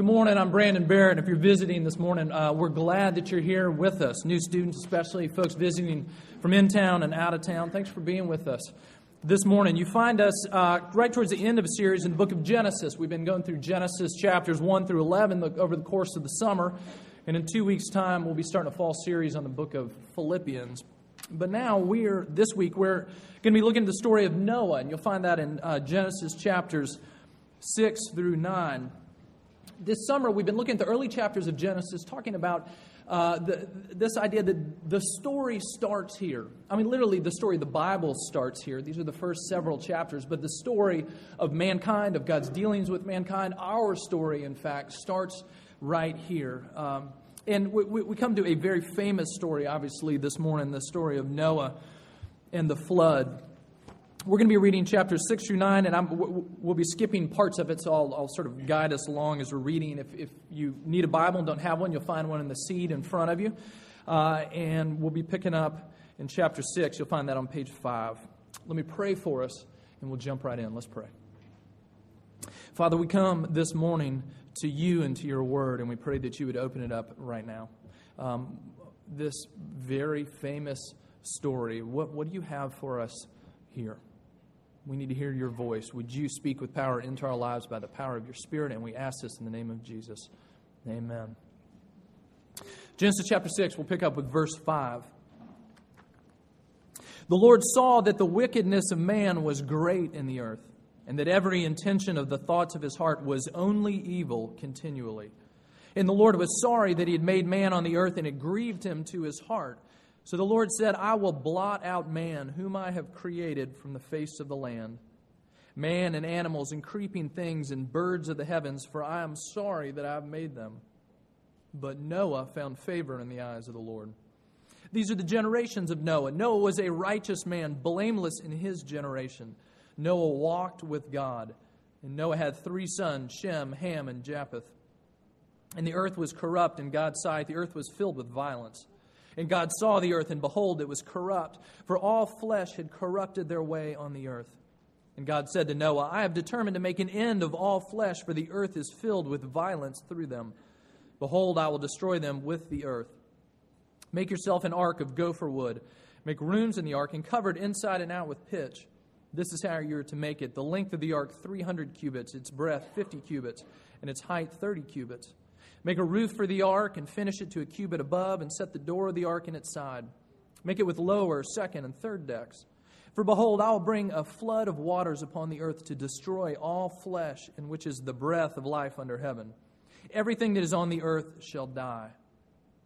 Good morning. I'm Brandon Barrett. If you're visiting this morning, uh, we're glad that you're here with us. New students, especially folks visiting from in town and out of town. Thanks for being with us this morning. You find us uh, right towards the end of a series in the book of Genesis. We've been going through Genesis chapters 1 through 11 over the course of the summer. And in two weeks' time, we'll be starting a fall series on the book of Philippians. But now we're, this week, we're going to be looking at the story of Noah. And you'll find that in uh, Genesis chapters 6 through 9 this summer we've been looking at the early chapters of Genesis, talking about uh, the, this idea that the story starts here. I mean, literally, the story of the Bible starts here. These are the first several chapters, but the story of mankind, of God's dealings with mankind, our story, in fact, starts right here. Um, and we, we come to a very famous story, obviously, this morning the story of Noah and the flood we're going to be reading chapters 6 through 9, and I'm, we'll be skipping parts of it, so I'll, I'll, sort of guide us along as we're reading. If, if you need a Bible and don't have one, you'll find one in the seat in front of you. Uh, and we'll be picking up in chapter 6. You'll find that on page 5. Let me pray for us, and we'll jump right in. Let's pray. Father, we come this morning to you and to your word, and we pray that you would open it up right now. Um, this very famous story, what, what do you have for us here? We need to hear your voice. Would you speak with power into our lives by the power of your Spirit? And we ask this in the name of Jesus. Amen. Genesis chapter 6, we'll pick up with verse 5. The Lord saw that the wickedness of man was great in the earth, and that every intention of the thoughts of his heart was only evil continually. And the Lord was sorry that he had made man on the earth, and it grieved him to his heart. So the Lord said, I will blot out man, whom I have created from the face of the land, man and animals and creeping things and birds of the heavens, for I am sorry that I have made them. But Noah found favor in the eyes of the Lord. These are the generations of Noah. Noah was a righteous man, blameless in his generation. Noah walked with God. And Noah had three sons Shem, Ham, and Japheth. And the earth was corrupt in God's sight. The earth was filled with violence. And God saw the earth, and behold, it was corrupt, for all flesh had corrupted their way on the earth. And God said to Noah, I have determined to make an end of all flesh, for the earth is filled with violence through them. Behold, I will destroy them with the earth. Make yourself an ark of gopher wood. Make rooms in the ark, and cover it inside and out with pitch. This is how you're to make it. The length of the ark, 300 cubits, its breadth, 50 cubits, and its height, 30 cubits. Make a roof for the ark and finish it to a cubit above, and set the door of the ark in its side. Make it with lower, second, and third decks. For behold, I will bring a flood of waters upon the earth to destroy all flesh, in which is the breath of life under heaven. Everything that is on the earth shall die.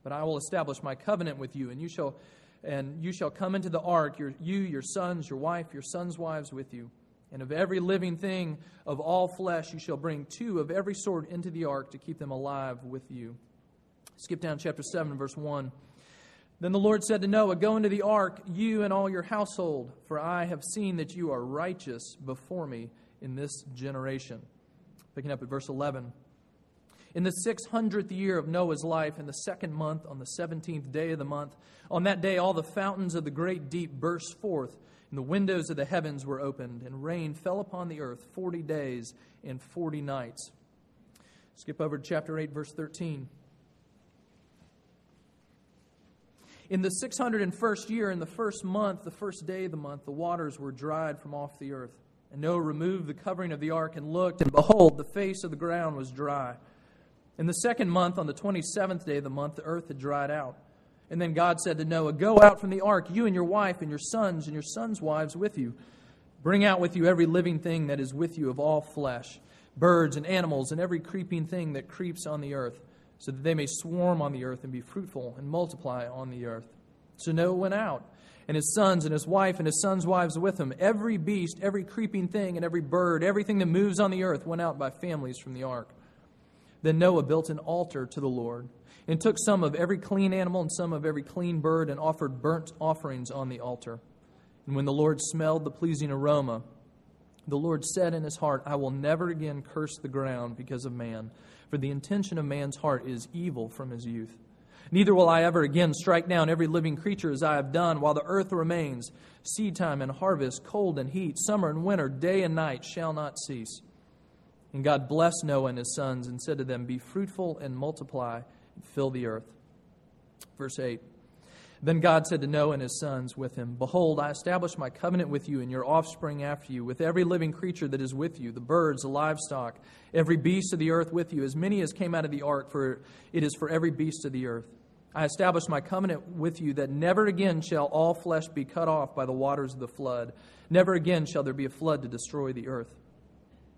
But I will establish my covenant with you, and you shall and you shall come into the ark, your, you, your sons, your wife, your sons' wives with you. And of every living thing of all flesh you shall bring two of every sort into the ark to keep them alive with you. Skip down chapter 7, verse 1. Then the Lord said to Noah, Go into the ark, you and all your household, for I have seen that you are righteous before me in this generation. Picking up at verse 11. In the six hundredth year of Noah's life, in the second month, on the seventeenth day of the month, on that day all the fountains of the great deep burst forth and the windows of the heavens were opened, and rain fell upon the earth 40 days and 40 nights. Skip over to chapter 8, verse 13. In the 601st year, in the first month, the first day of the month, the waters were dried from off the earth. And Noah removed the covering of the ark and looked, and behold, the face of the ground was dry. In the second month, on the 27th day of the month, the earth had dried out. And then God said to Noah, Go out from the ark, you and your wife, and your sons, and your sons' wives with you. Bring out with you every living thing that is with you of all flesh, birds and animals, and every creeping thing that creeps on the earth, so that they may swarm on the earth and be fruitful and multiply on the earth. So Noah went out, and his sons and his wife and his sons' wives with him. Every beast, every creeping thing, and every bird, everything that moves on the earth went out by families from the ark. Then Noah built an altar to the Lord and took some of every clean animal and some of every clean bird and offered burnt offerings on the altar. And when the Lord smelled the pleasing aroma, the Lord said in his heart, I will never again curse the ground because of man, for the intention of man's heart is evil from his youth. Neither will I ever again strike down every living creature as I have done while the earth remains. Seed time and harvest, cold and heat, summer and winter, day and night shall not cease. And God blessed Noah and his sons and said to them, Be fruitful and multiply and fill the earth. Verse 8. Then God said to Noah and his sons with him, Behold, I establish my covenant with you and your offspring after you, with every living creature that is with you, the birds, the livestock, every beast of the earth with you, as many as came out of the ark, for it is for every beast of the earth. I establish my covenant with you that never again shall all flesh be cut off by the waters of the flood. Never again shall there be a flood to destroy the earth.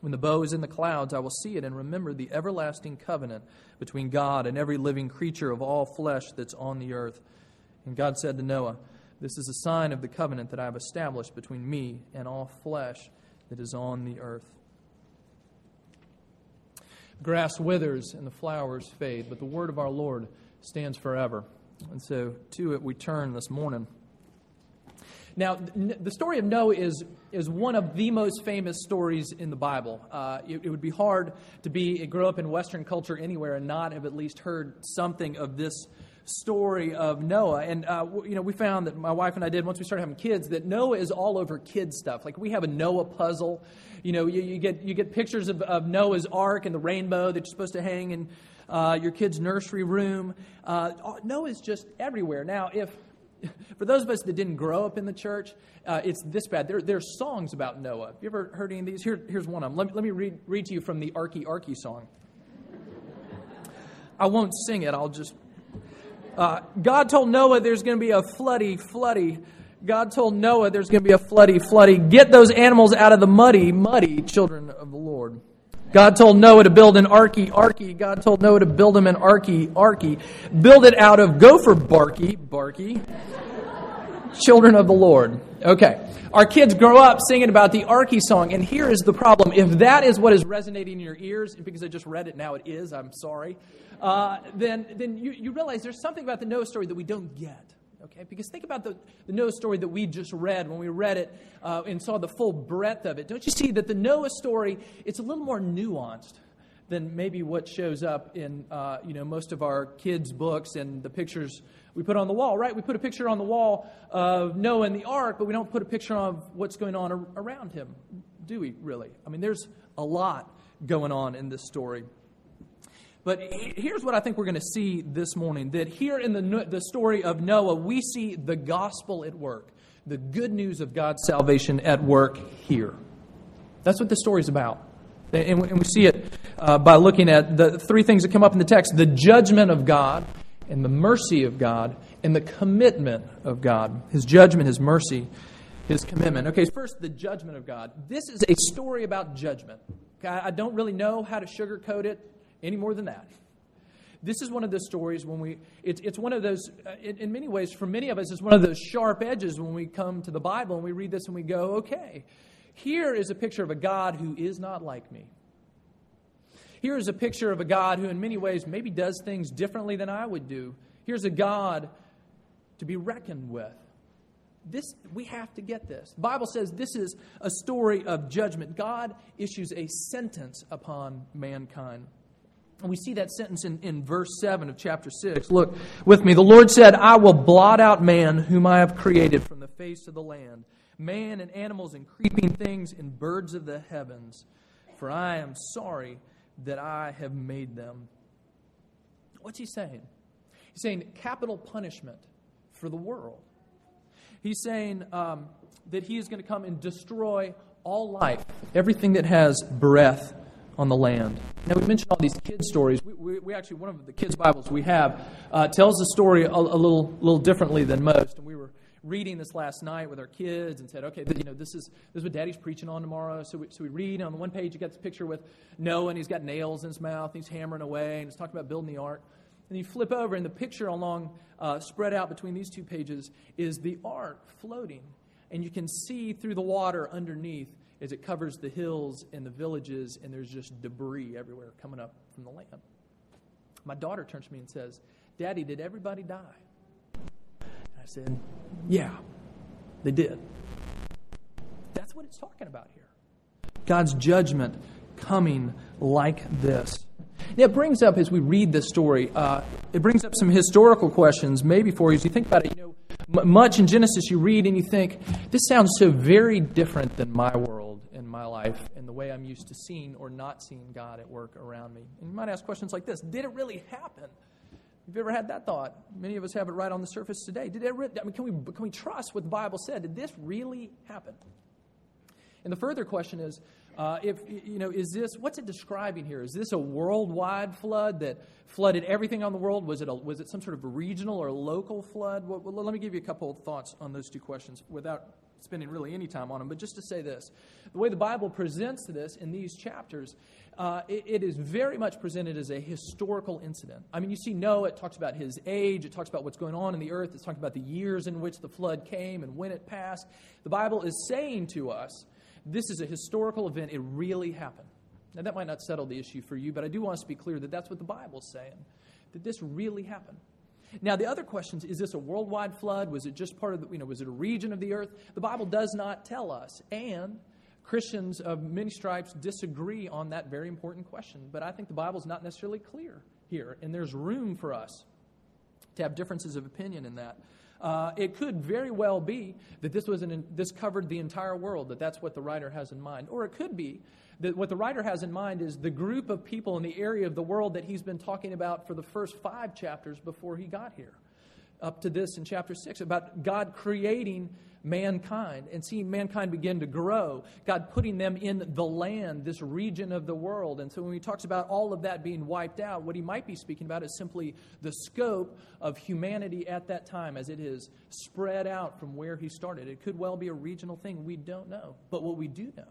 When the bow is in the clouds, I will see it and remember the everlasting covenant between God and every living creature of all flesh that's on the earth. And God said to Noah, This is a sign of the covenant that I have established between me and all flesh that is on the earth. Grass withers and the flowers fade, but the word of our Lord stands forever. And so to it we turn this morning. Now, the story of Noah is, is one of the most famous stories in the Bible. Uh, it, it, would be hard to be grow up in Western culture anywhere and not have at least heard something of this story of Noah. And uh, you know, we found that my wife and I did once we started having kids that Noah is all over kid stuff. Like we have a Noah puzzle. You know, you, you get you get pictures of, of, Noah's Ark and the rainbow that you're supposed to hang in uh, your kid's nursery room. Uh, Noah's just everywhere. Now, if for those of us that didn't grow up in the church, uh, it's this bad. There, are songs about Noah. Have you ever heard any of these? Here, here's one of them. Let me, let me read, read to you from the Arky Arky song. I won't sing it, I'll just. Uh, God told Noah there's going to be a floody, floody. God told Noah there's going to be a floody, floody. Get those animals out of the muddy, muddy children of the Lord. God told Noah to build an arky, arky. God told Noah to build him an arky, arky. Build it out of gopher barky, barky. Children of the Lord. Okay. Our kids grow up singing about the Arky song, and here is the problem. If that is what is resonating in your ears, because I just read it, now it is, I'm sorry, uh, then, then you, you realize there's something about the Noah story that we don't get. Okay, because think about the, the Noah story that we just read when we read it uh, and saw the full breadth of it. Don't you see that the Noah story, it's a little more nuanced than maybe what shows up in uh, you know, most of our kids' books and the pictures we put on the wall, right? We put a picture on the wall of Noah and the ark, but we don't put a picture of what's going on around him, do we really? I mean, there's a lot going on in this story. But here's what I think we're going to see this morning that here in the, the story of Noah, we see the gospel at work, the good news of God's salvation at work here. That's what the is about. And we see it uh, by looking at the three things that come up in the text the judgment of God, and the mercy of God, and the commitment of God. His judgment, His mercy, His commitment. Okay, first, the judgment of God. This is a story about judgment. I don't really know how to sugarcoat it any more than that. This is one of the stories when we, it's, it's one of those, uh, in, in, many ways, for many of us, it's one of those sharp edges when we come to the Bible and we read this and we go, okay, here is a picture of a God who is not like me. Here is a picture of a God who, in many ways, maybe does things differently than I would do. Here's a God to be reckoned with. This, we have to get this. The Bible says this is a story of judgment. God issues a sentence upon mankind. And we see that sentence in, in verse 7 of chapter 6. Look with me. The Lord said, I will blot out man whom I have created from the face of the land, man and animals and creeping things and birds of the heavens, for I am sorry that I have made them. What's he saying? He's saying capital punishment for the world. He's saying um, that he is going to come and destroy all life, everything that has breath on the land. Now, we mentioned all these kids' stories. We, we, we actually, one of the kids' Bibles we have uh, tells the story a, a, little, little differently than most. And we were reading this last night with our kids and said, okay, you know, this is, this is what Daddy's preaching on tomorrow. So we, so we read. On the one page, you got this picture with Noah, and he's got nails in his mouth, and he's hammering away, and he's talking about building the ark. And you flip over, and the picture along, uh, spread out between these two pages, is the ark floating. And you can see through the water underneath as it covers the hills and the villages, and there's just debris everywhere coming up from the land. My daughter turns to me and says, Daddy, did everybody die? I said, Yeah, they did. That's what it's talking about here. God's judgment coming like this. Now, it brings up, as we read this story, uh, it brings up some historical questions, maybe for you. As you think about it, you know, much in Genesis you read and you think, this sounds so very different than my world and my life and the way I'm used to seeing or not seeing God at work around me. And you might ask questions like this Did it really happen? Have you ever had that thought? Many of us have it right on the surface today. Did it, I mean, can, we, can we trust what the Bible said? Did this really happen? And the further question is, uh, if you know, is this what's it describing here? Is this a worldwide flood that flooded everything on the world? Was it a, was it some sort of regional or local flood? Well, let me give you a couple of thoughts on those two questions without spending really any time on them. But just to say this, the way the Bible presents this in these chapters, uh, it, it is very much presented as a historical incident. I mean, you see Noah; it talks about his age, it talks about what's going on in the earth, it's talking about the years in which the flood came and when it passed. The Bible is saying to us this is a historical event. It really happened. Now, that might not settle the issue for you, but I do want us to be clear that that's what the Bible's saying, that this really happened. Now, the other questions is this a worldwide flood? Was it just part of the, you know, was it a region of the earth? The Bible does not tell us. And Christians of many stripes disagree on that very important question. But I think the Bible's not necessarily clear here, and there's room for us to have differences of opinion in that. Uh, it could very well be that this, was an, this covered the entire world, that that's what the writer has in mind. Or it could be that what the writer has in mind is the group of people in the area of the world that he's been talking about for the first five chapters before he got here, up to this in chapter six, about God creating mankind and seeing mankind begin to grow, God putting them in the land, this region of the world. And so when he talks about all of that being wiped out, what he might be speaking about is simply the scope of humanity at that time as it is spread out from where he started. It could well be a regional thing. We don't know. But what we do know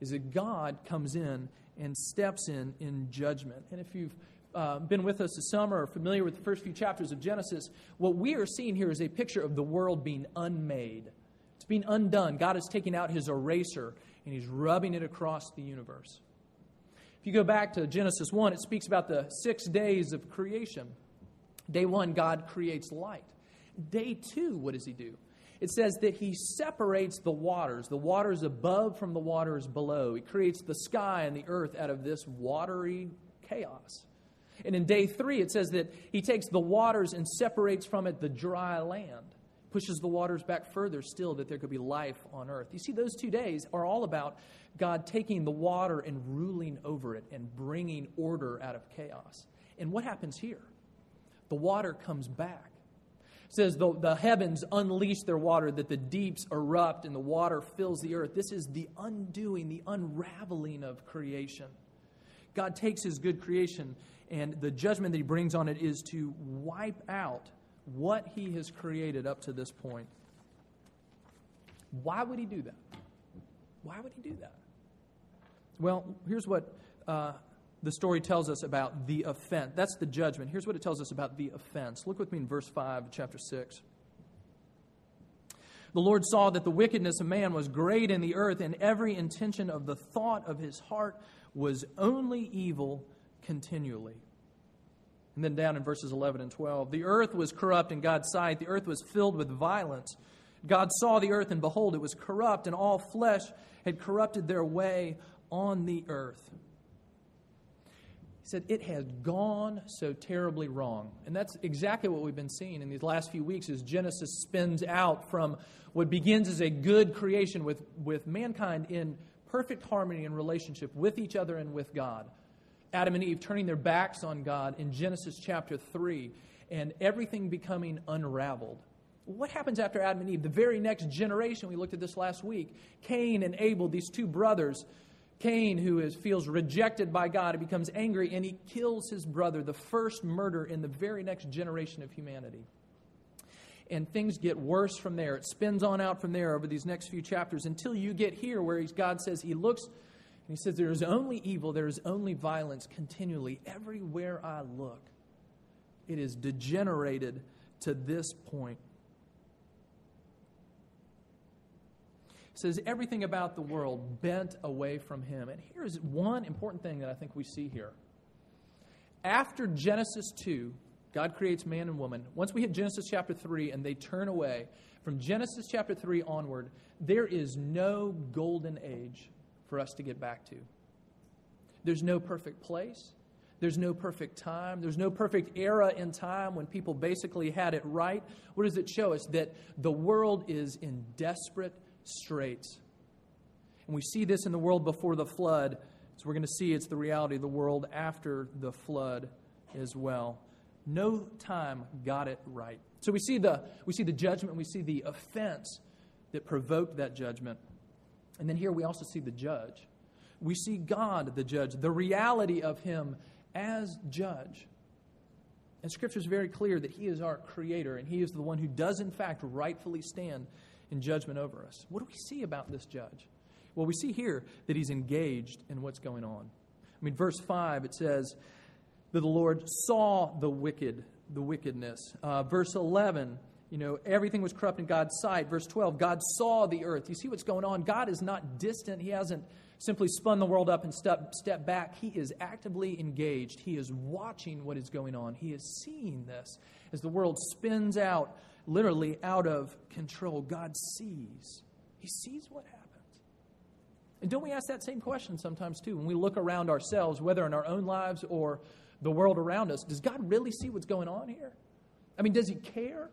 is that God comes in and steps in in judgment. And if you've uh, been with us this summer or familiar with the first few chapters of Genesis, what we are seeing here is a picture of the world being unmade. It's being undone. God is taking out his eraser and he's rubbing it across the universe. If you go back to Genesis 1, it speaks about the six days of creation. Day one, God creates light. Day two, what does he do? It says that he separates the waters, the waters above from the waters below. He creates the sky and the earth out of this watery chaos. And in day three, it says that he takes the waters and separates from it the dry land, pushes the waters back further still that there could be life on earth. You see, those two days are all about God taking the water and ruling over it and bringing order out of chaos. And what happens here? The water comes back. It says the, the heavens unleash their water, that the deeps erupt and the water fills the earth. This is the undoing, the unraveling of creation. God takes his good creation and the judgment that he brings on it is to wipe out what he has created up to this point. Why would he do that? Why would he do that? Well, here's what uh, the story tells us about the offense. That's the judgment. Here's what it tells us about the offense. Look with me in verse 5 of chapter 6. The Lord saw that the wickedness of man was great in the earth, and every intention of the thought of his heart was only evil continually. And then down in verses 11 and 12 the earth was corrupt in God's sight, the earth was filled with violence. God saw the earth, and behold, it was corrupt, and all flesh had corrupted their way on the earth. He said, It has gone so terribly wrong. And that's exactly what we've been seeing in these last few weeks as Genesis spins out from what begins as a good creation with, with mankind in perfect harmony and relationship with each other and with God Adam and Eve turning their backs on God in Genesis chapter 3 and everything becoming unraveled. What happens after Adam and Eve? The very next generation, we looked at this last week Cain and Abel, these two brothers. Cain, who is, feels rejected by God, he becomes angry and he kills his brother, the first murder in the very next generation of humanity. And things get worse from there. It spins on out from there over these next few chapters until you get here where God says he looks he says, There is only evil, there is only violence continually. Everywhere I look, it is degenerated to this point. He says, Everything about the world bent away from him. And here's one important thing that I think we see here. After Genesis 2, God creates man and woman. Once we hit Genesis chapter 3 and they turn away, from Genesis chapter 3 onward, there is no golden age for us to get back to. There's no perfect place. There's no perfect time. There's no perfect era in time when people basically had it right. What does it show us? That the world is in desperate straits. And we see this in the world before the flood. So we're going to see it's the reality of the world after the flood as well. No time got it right. So we see the, we see the judgment, we see the offense that provoked that judgment. And then here we also see the judge. We see God, the judge, the reality of Him as judge. And Scripture is very clear that He is our creator and He is the one who does, in fact, rightfully stand in judgment over us. What do we see about this judge? Well, we see here that He's engaged in what's going on. I mean, verse 5, it says that the Lord saw the wicked, the wickedness. Uh, verse 11, you know, everything was corrupt in God's sight. Verse 12, God saw the earth. You see what's going on? God is not distant. He hasn't simply spun the world up and step, step back. He is actively engaged. He is watching what is going on. He is seeing this as the world spins out, literally out of control. God sees. He sees what happens. And don't we ask that same question sometimes too when we look around ourselves, whether in our own lives or the world around us? Does God really see what's going on here? I mean, does He care?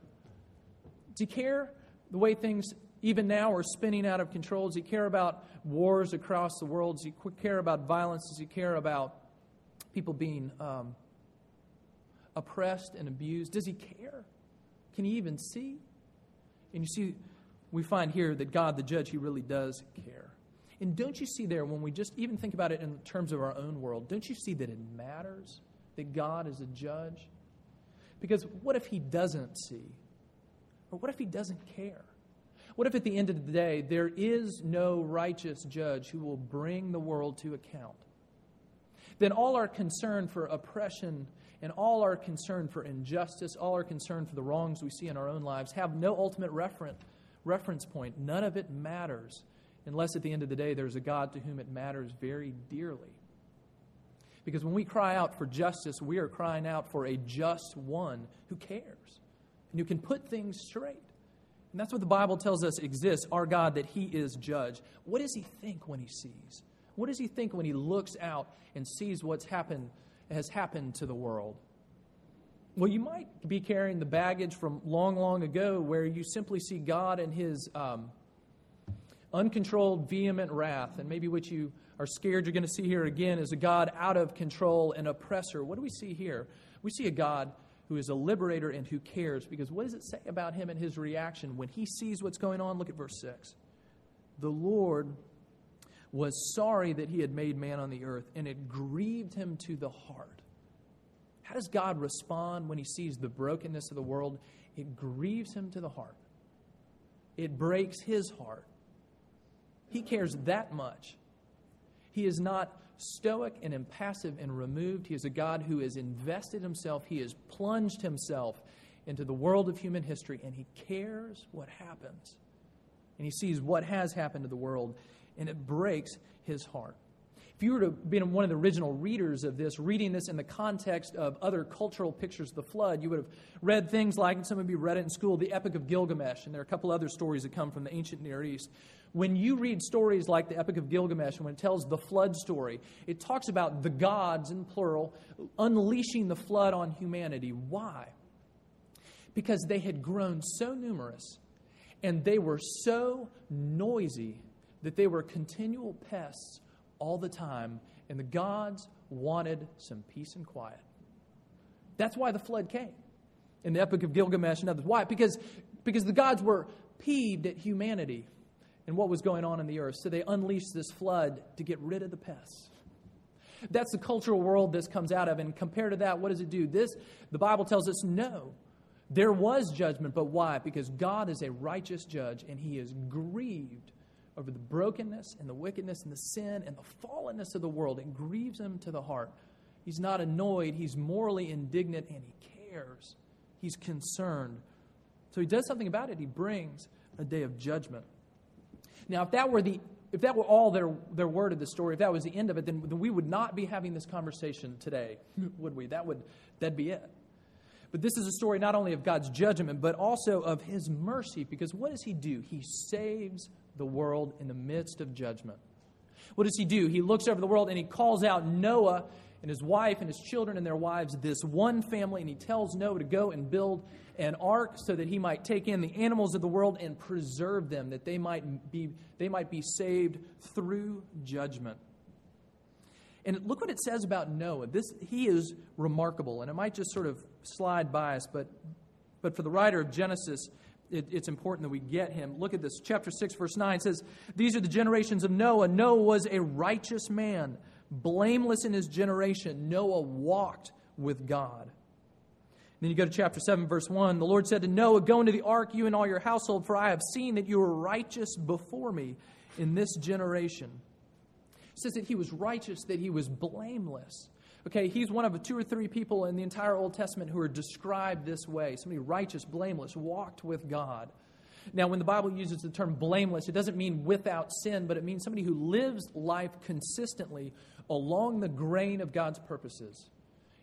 Does He care the way things even now are spinning out of control? Does he care about wars across the world? Does he care about violence? Does he care about people being um, oppressed and abused? Does he care? Can he even see? And you see, we find here that God, the judge, he really does care. And don't you see there, when we just even think about it in terms of our own world, don't you see that it matters that God is a judge? Because what if he doesn't see? Or what if he doesn't care? What if at the end of the day there is no righteous judge who will bring the world to account? Then all our concern for oppression and all our concern for injustice, all our concern for the wrongs we see in our own lives have no ultimate reference, reference point. None of it matters unless at the end of the day there's a God to whom it matters very dearly. Because when we cry out for justice, we are crying out for a just one who cares and who can put things straight. And that's what the Bible tells us exists our God, that He is judge. What does He think when He sees? What does He think when He looks out and sees what's happened, has happened to the world? Well, you might be carrying the baggage from long, long ago where you simply see God and His um, uncontrolled, vehement wrath. And maybe what you are scared you're going to see here again is a God out of control and oppressor. What do we see here? We see a God who is a liberator and who cares. Because what does it say about him and his reaction when he sees what's going on? Look at verse 6. The Lord was sorry that he had made man on the earth, and it grieved him to the heart. How does God respond when he sees the brokenness of the world? It grieves him to the heart, it breaks his heart. He cares that much. He is not stoic and impassive and removed. He is a God who has invested himself, he has plunged himself into the world of human history, and he cares what happens. And he sees what has happened to the world, and it breaks his heart. If you were to be one of the original readers of this, reading this in the context of other cultural pictures of the flood, you would have read things like, and some of you read it in school, the Epic of Gilgamesh, and there are a couple other stories that come from the ancient Near East, when you read stories like the Epic of Gilgamesh, when it tells the flood story, it talks about the gods, in plural, unleashing the flood on humanity. Why? Because they had grown so numerous and they were so noisy that they were continual pests all the time, and the gods wanted some peace and quiet. That's why the flood came in the Epic of Gilgamesh and others. Why? Because, because the gods were peeved at humanity and what was going on in the earth. So they unleashed this flood to get rid of the pests. That's the cultural world this comes out of. And compared to that, what does it do? This, the Bible tells us no. There was judgment, but why? Because God is a righteous judge and he is grieved over the brokenness and the wickedness and the sin and the fallenness of the world. It grieves him to the heart. He's not annoyed, he's morally indignant and he cares. He's concerned. So he does something about it. He brings a day of judgment. Now, if that were the if that were all there, there were to the story, if that was the end of it, then, then we would not be having this conversation today, would we? That would that'd be it. But this is a story not only of God's judgment, but also of his mercy, because what does he do? He saves the world in the midst of judgment. What does he do? He looks over the world and he calls out Noah and his wife and his children and their wives, this one family, and he tells Noah to go and build an ark so that he might take in the animals of the world and preserve them, that they might be, they might be saved through judgment. And look what it says about Noah. This, he is remarkable, and it might just sort of slide by us, but, but for the writer of Genesis, it, it's important that we get him. Look at this. Chapter 6, verse 9 says, These are the generations of Noah. Noah was a righteous man blameless in his generation, Noah walked with God. Then you go to chapter 7, verse 1. The Lord said to Noah, Go into the ark, you and all your household, for I have seen that you are righteous before me in this generation. It says that he was righteous, that he was blameless. Okay, he's one of two or three people in the entire Old Testament who are described this way somebody righteous, blameless, walked with God. Now, when the Bible uses the term blameless, it doesn't mean without sin, but it means somebody who lives life consistently along the grain of God's purposes,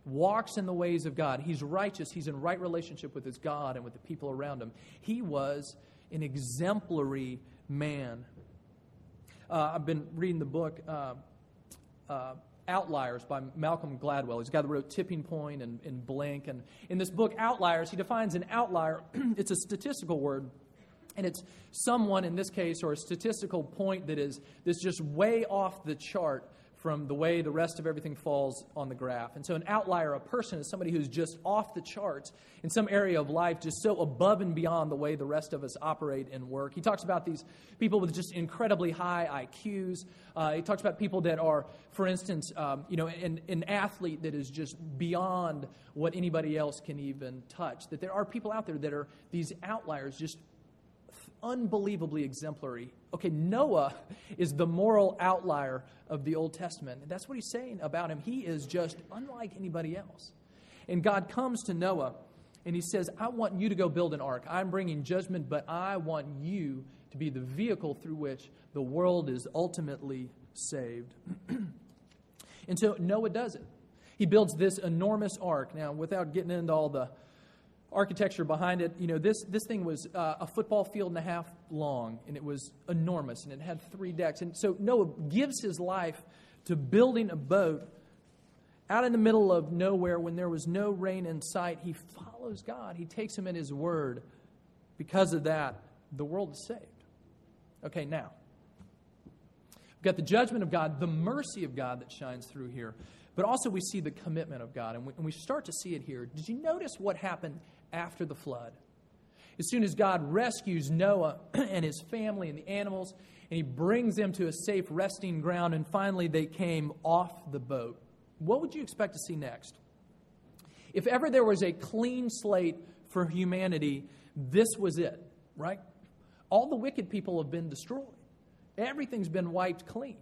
walks in the ways of God. He's righteous, he's in right relationship with his God and with the people around him. He was an exemplary man. Uh, I've been reading the book. Uh, uh, Outliers by Malcolm Gladwell. He's the guy that wrote Tipping Point and, and Blink. And in this book, Outliers, he defines an outlier. it's a statistical word and it's someone in this case, or a statistical point that is that's just way off the chart from the way the rest of everything falls on the graph. And so, an outlier, a person, is somebody who's just off the charts in some area of life, just so above and beyond the way the rest of us operate and work. He talks about these people with just incredibly high IQs. Uh, he talks about people that are, for instance, um, you know, an, an athlete that is just beyond what anybody else can even touch. That there are people out there that are these outliers, just unbelievably exemplary. Okay, Noah is the moral outlier of the Old Testament. And that's what he's saying about him. He is just unlike anybody else. And God comes to Noah and he says, I want you to go build an ark. I'm bringing judgment, but I want you to be the vehicle through which the world is ultimately saved. and so Noah does it. He builds this enormous ark. Now, without getting into all the architecture behind it. You know, this, this thing was uh, a football field and a half long, and it was enormous, and it had three decks. And so Noah gives his life to building a boat out in the middle of nowhere when there was no rain in sight. He follows God, he takes him at his word. Because of that, the world is saved. Okay, now, we've got the judgment of God, the mercy of God that shines through here. But also, we see the commitment of God, and we, and we start to see it here. Did you notice what happened after the flood. As soon as God rescues Noah and his family and the animals, and he brings them to a safe resting ground, and finally they came off the boat, what would you expect to see next? If ever there was a clean slate for humanity, this was it, right? All the wicked people have been destroyed, everything's been wiped clean.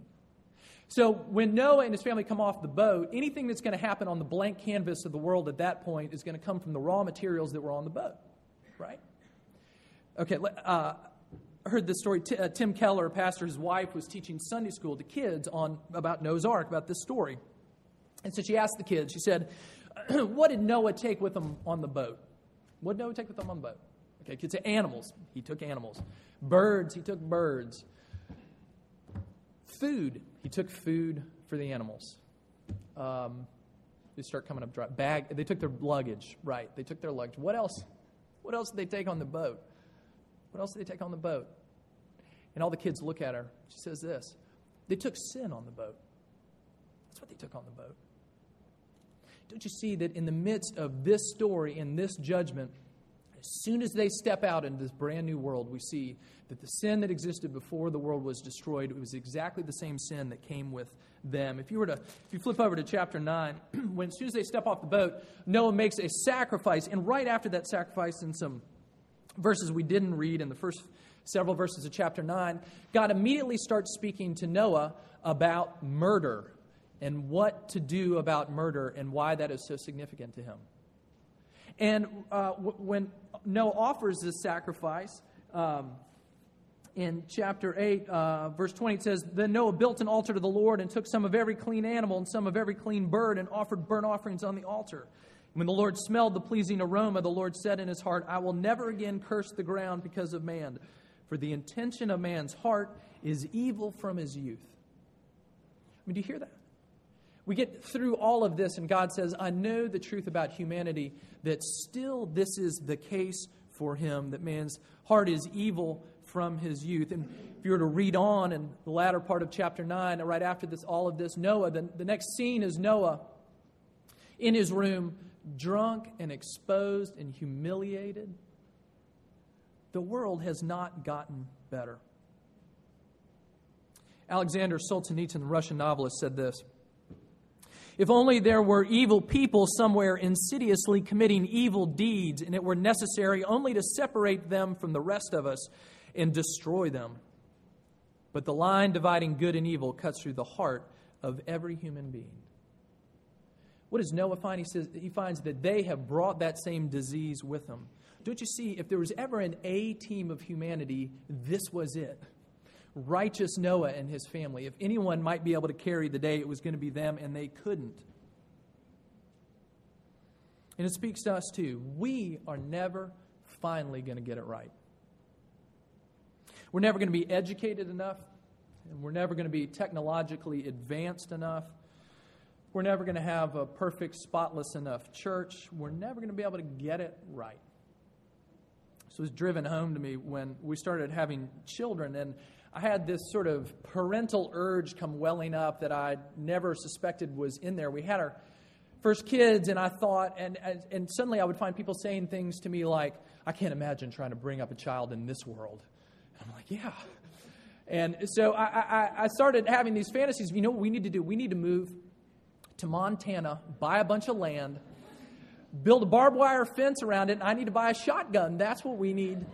So when Noah and his family come off the boat, anything that's going to happen on the blank canvas of the world at that point is going to come from the raw materials that were on the boat, right? Okay, uh, I heard this story. T- uh, Tim Keller, pastor, his wife was teaching Sunday school to kids on about Noah's Ark, about this story. And so she asked the kids, she said, What did Noah take with him on the boat? What did Noah take with him on the boat? Okay, kids say animals. He took animals. Birds, he took birds. Food, he took food for the animals. Um, they start coming up dry. Bag. They took their luggage. Right. They took their luggage. What else? What else did they take on the boat? What else did they take on the boat? And all the kids look at her. She says this They took sin on the boat. That's what they took on the boat. Don't you see that in the midst of this story and this judgment, as soon as they step out into this brand new world, we see that the sin that existed before the world was destroyed, was exactly the same sin that came with them. If you were to, if you flip over to chapter 9, when as soon as they step off the boat, Noah makes a sacrifice, and right after that sacrifice, in some verses we didn't read in the first several verses of chapter 9, God immediately starts speaking to Noah about murder and what to do about murder and why that is so significant to him. And uh, w- when Noah offers this sacrifice, um, in chapter 8, uh, verse 20, it says, Then Noah built an altar to the Lord and took some of every clean animal and some of every clean bird and offered burnt offerings on the altar. When the Lord smelled the pleasing aroma, the Lord said in his heart, I will never again curse the ground because of man, for the intention of man's heart is evil from his youth. I mean, do you hear that? We get through all of this, and God says, I know the truth about humanity, that still this is the case for him, that man's heart is evil from his youth. And if you were to read on in the latter part of chapter 9, right after this, all of this, Noah, the, the next scene is Noah in his room drunk and exposed and humiliated. The world has not gotten better. Alexander Solzhenitsyn, the Russian novelist, said this If only there were evil people somewhere insidiously committing evil deeds, and it were necessary only to separate them from the rest of us and destroy them. But the line dividing good and evil cuts through the heart of every human being. What does Noah find? He says he finds that they have brought that same disease with them. Don't you see? If there was ever an A team of humanity, this was it. Righteous Noah and his family. If anyone might be able to carry the day, it was going to be them, and they couldn't. And it speaks to us too. We are never finally going to get it right. We're never going to be educated enough, and we're never going to be technologically advanced enough we're never going to have a perfect, spotless enough church. We're never going to be able to get it right. This was driven home to me when we started having children, and I had this sort of parental urge come welling up that I never suspected was in there. We had our first kids, and I thought, and, and suddenly I would find people saying things to me like, I can't imagine trying to bring up a child in this world. And I'm like, yeah. And so I, I, I started having these fantasies. You know what we need to do? We need to move to Montana, buy a bunch of land, build a barbed wire fence around it, and I need to buy a shotgun. That's what we need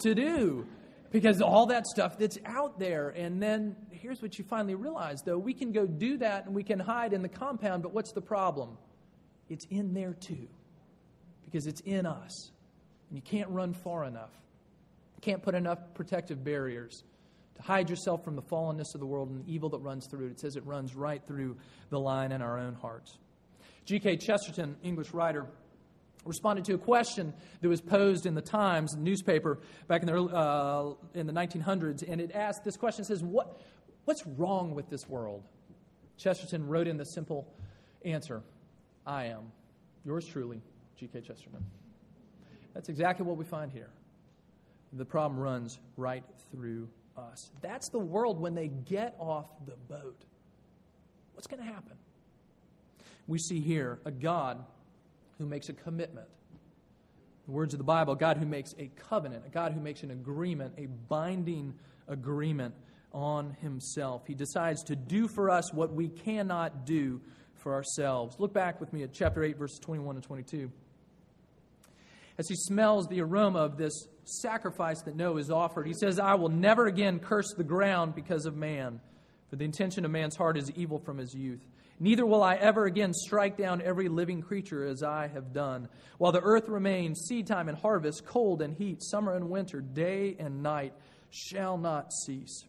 to do because all that stuff that's out there. And then here's what you finally realize though we can go do that and we can hide in the compound, but what's the problem? It's in there too because it's in us. And you can't run far enough, you can't put enough protective barriers to hide yourself from the fallenness of the world and the evil that runs through it. It says it runs right through the line in our own hearts. G.K. Chesterton, English writer, responded to a question that was posed in the Times newspaper back in the, uh, in the 1900s, and it asked this question: says, what, What's wrong with this world? Chesterton wrote in the simple answer I am. Yours truly, G.K. Chesterton. That's exactly what we find here. The problem runs right through us. That's the world when they get off the boat. What's going to happen? We see here a God who makes a commitment. The words of the Bible, God who makes a covenant, a God who makes an agreement, a binding agreement on himself. He decides to do for us what we cannot do for ourselves. Look back with me at chapter 8, verses 21 and 22 as he smells the aroma of this sacrifice that Noah has offered. He says, I will never again curse the ground because of man, for the intention of man's heart is evil from his youth. Neither will I ever again strike down every living creature as I have done. While the earth remains, seed time and harvest, cold and heat, summer and winter, day and night shall not cease.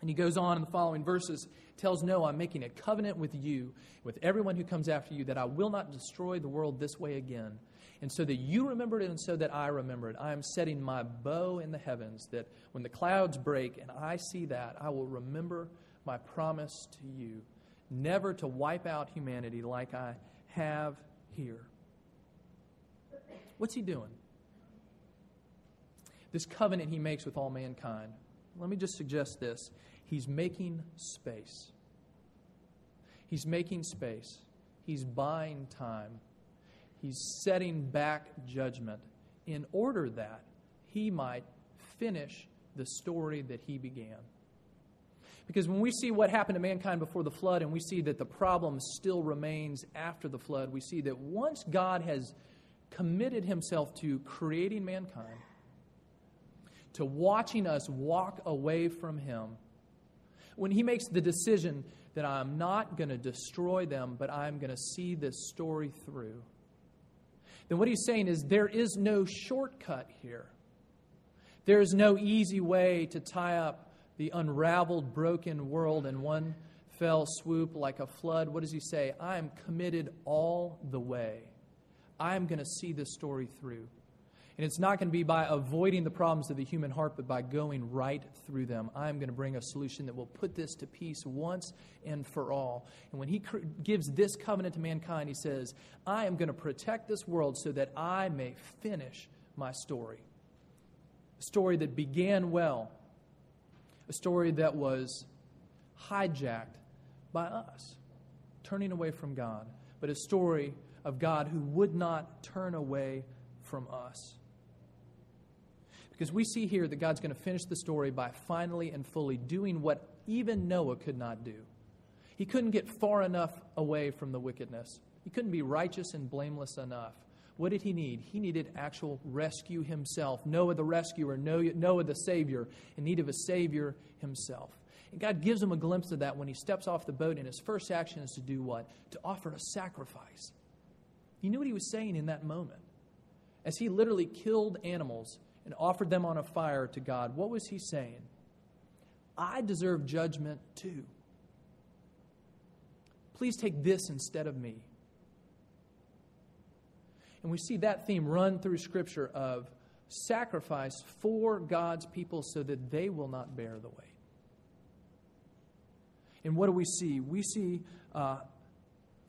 And he goes on in the following verses, tells Noah, I'm making a covenant with you, with everyone who comes after you, that I will not destroy the world this way again and so that you remember it and so that I remember it. I am setting my bow in the heavens that when the clouds break and I see that, I will remember my promise to you, never to wipe out humanity like I have here. What's he doing? This covenant he makes with all mankind. Let me just suggest this. He's making space. He's making space. He's buying time He's setting back judgment in order that he might finish the story that he began. Because when we see what happened to mankind before the flood and we see that the problem still remains after the flood, we see that once God has committed himself to creating mankind, to watching us walk away from him, when he makes the decision that I'm not going to destroy them, but I'm going to see this story through then what he's saying is there is no shortcut here. There is no easy way to tie up the unraveled, broken world in one fell swoop like a flood. What does he say? I am committed all the way. I am going to see this story through. And it's not going to be by avoiding the problems of the human heart, but by going right through them. I'm going to bring a solution that will put this to peace once and for all. And when he gives this covenant to mankind, he says, I am going to protect this world so that I may finish my story. A story that began well, a story that was hijacked by us, turning away from God, but a story of God who would not turn away from us. Because we see here that God's going to finish the story by finally and fully doing what even Noah could not do. He couldn't get far enough away from the wickedness, he couldn't be righteous and blameless enough. What did he need? He needed actual rescue himself. Noah the rescuer, Noah the savior, in need of a savior himself. And God gives him a glimpse of that when he steps off the boat, and his first action is to do what? To offer a sacrifice. You knew what he was saying in that moment. As he literally killed animals and offered them on a fire to God, what was he saying? I deserve judgment too. Please take this instead of me. And we see that theme run through Scripture of sacrifice for God's people so that they will not bear the weight. And what do we see? We see uh,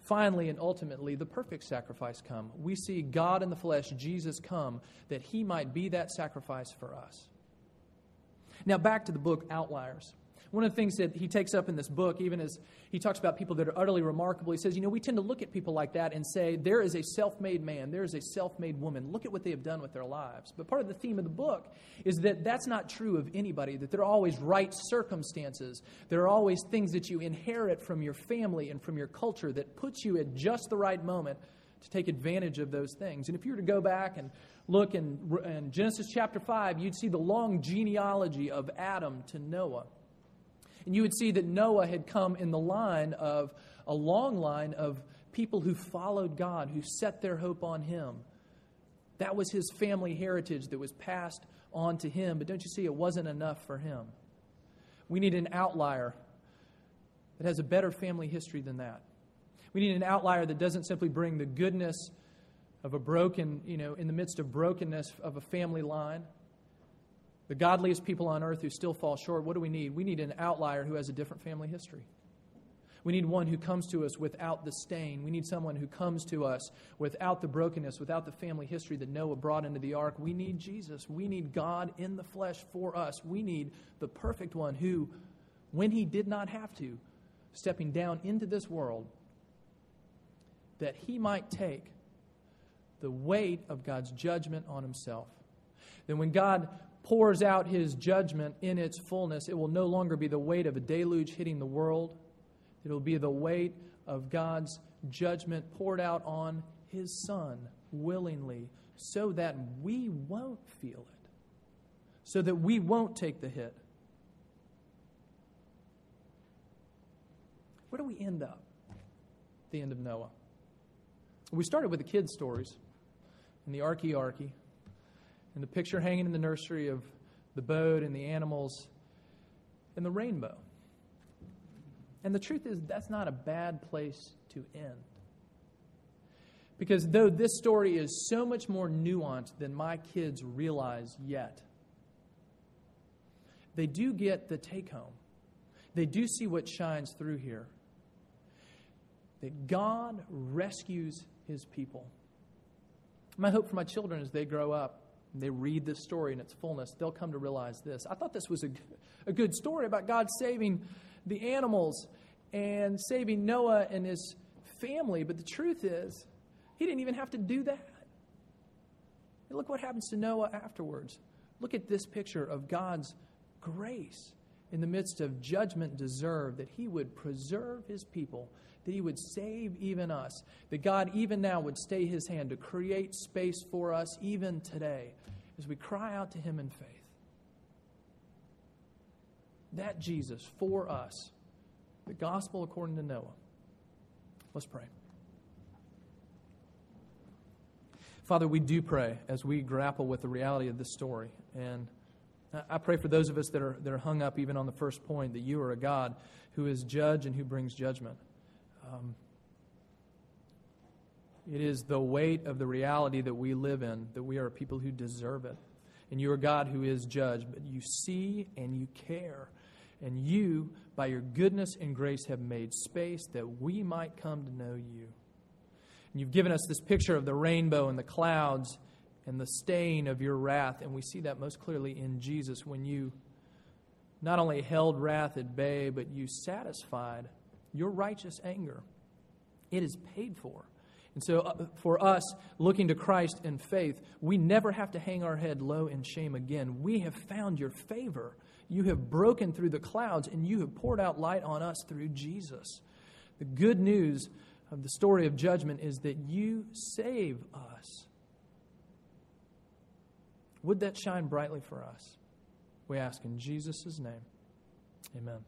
finally and ultimately the perfect sacrifice come. We see God in the flesh, Jesus, come that he might be that sacrifice for us. Now, back to the book Outliers. One of the things that he takes up in this book, even as he talks about people that are utterly remarkable, he says, You know, we tend to look at people like that and say, There is a self made man, there is a self made woman. Look at what they have done with their lives. But part of the theme of the book is that that's not true of anybody, that there are always right circumstances. There are always things that you inherit from your family and from your culture that puts you at just the right moment to take advantage of those things. And if you were to go back and look in, in Genesis chapter 5, you'd see the long genealogy of Adam to Noah. And you would see that Noah had come in the line of a long line of people who followed God, who set their hope on Him. That was his family heritage that was passed on to him. But don't you see, it wasn't enough for him. We need an outlier that has a better family history than that. We need an outlier that doesn't simply bring the goodness of a broken, you know, in the midst of brokenness of a family line the godliest people on earth who still fall short, what do we need? We need an outlier who has a different family history. We need one who comes to us without the stain. We need someone who comes to us without the brokenness, without the family history that Noah brought into the ark. We need Jesus. We need God in the flesh for us. We need the perfect one who, when he did not have to, stepping down into this world, that he might take the weight of God's judgment on himself. Then, when God pours out his judgment in its fullness, it will no longer be the weight of a deluge hitting the world. It will be the weight of God's judgment poured out on his Son willingly so that we won't feel it, so that we won't take the hit. Where do we end up? The end of Noah. We started with the kids' stories and the archaearchy and the picture hanging in the nursery of the boat and the animals and the rainbow. And the truth is, that's not a bad place to end. Because though this story is so much more nuanced than my kids realize yet, they do get the take home. They do see what shines through here that God rescues his people. My hope for my children as they grow up they read this story in its fullness, they'll come to realize this. I thought this was a, a good story about God saving the animals and saving Noah and his family, but the truth is, he didn't even have to do that. And look what happens to Noah afterwards. Look at this picture of God's grace in the midst of judgment deserved, that he would preserve his people that He would save even us, that God even now would stay His hand to create space for us even today as we cry out to Him in faith. That Jesus for us, the gospel according to Noah. Let's pray. Father, we do pray as we grapple with the reality of this story. And I pray for those of us that are, that are hung up even on the first point that you are a God who is judge and who brings judgment. Um, It is the weight of the reality that we live in, that we are people who deserve it. And you are God who is judge, but you see and you care. And you, by your goodness and grace, have made space that we might come to know you. And you've given us this picture of the rainbow and the clouds and the stain of your wrath. And we see that most clearly in Jesus when you not only held wrath at bay, but you satisfied your righteous anger. It is paid for. And so, uh, for us looking to Christ in faith, we never have to hang our head low in shame again. We have found your favor. You have broken through the clouds, and you have poured out light on us through Jesus. The good news of the story of judgment is that you save us. Would that shine brightly for us? We ask in Jesus' name. Amen.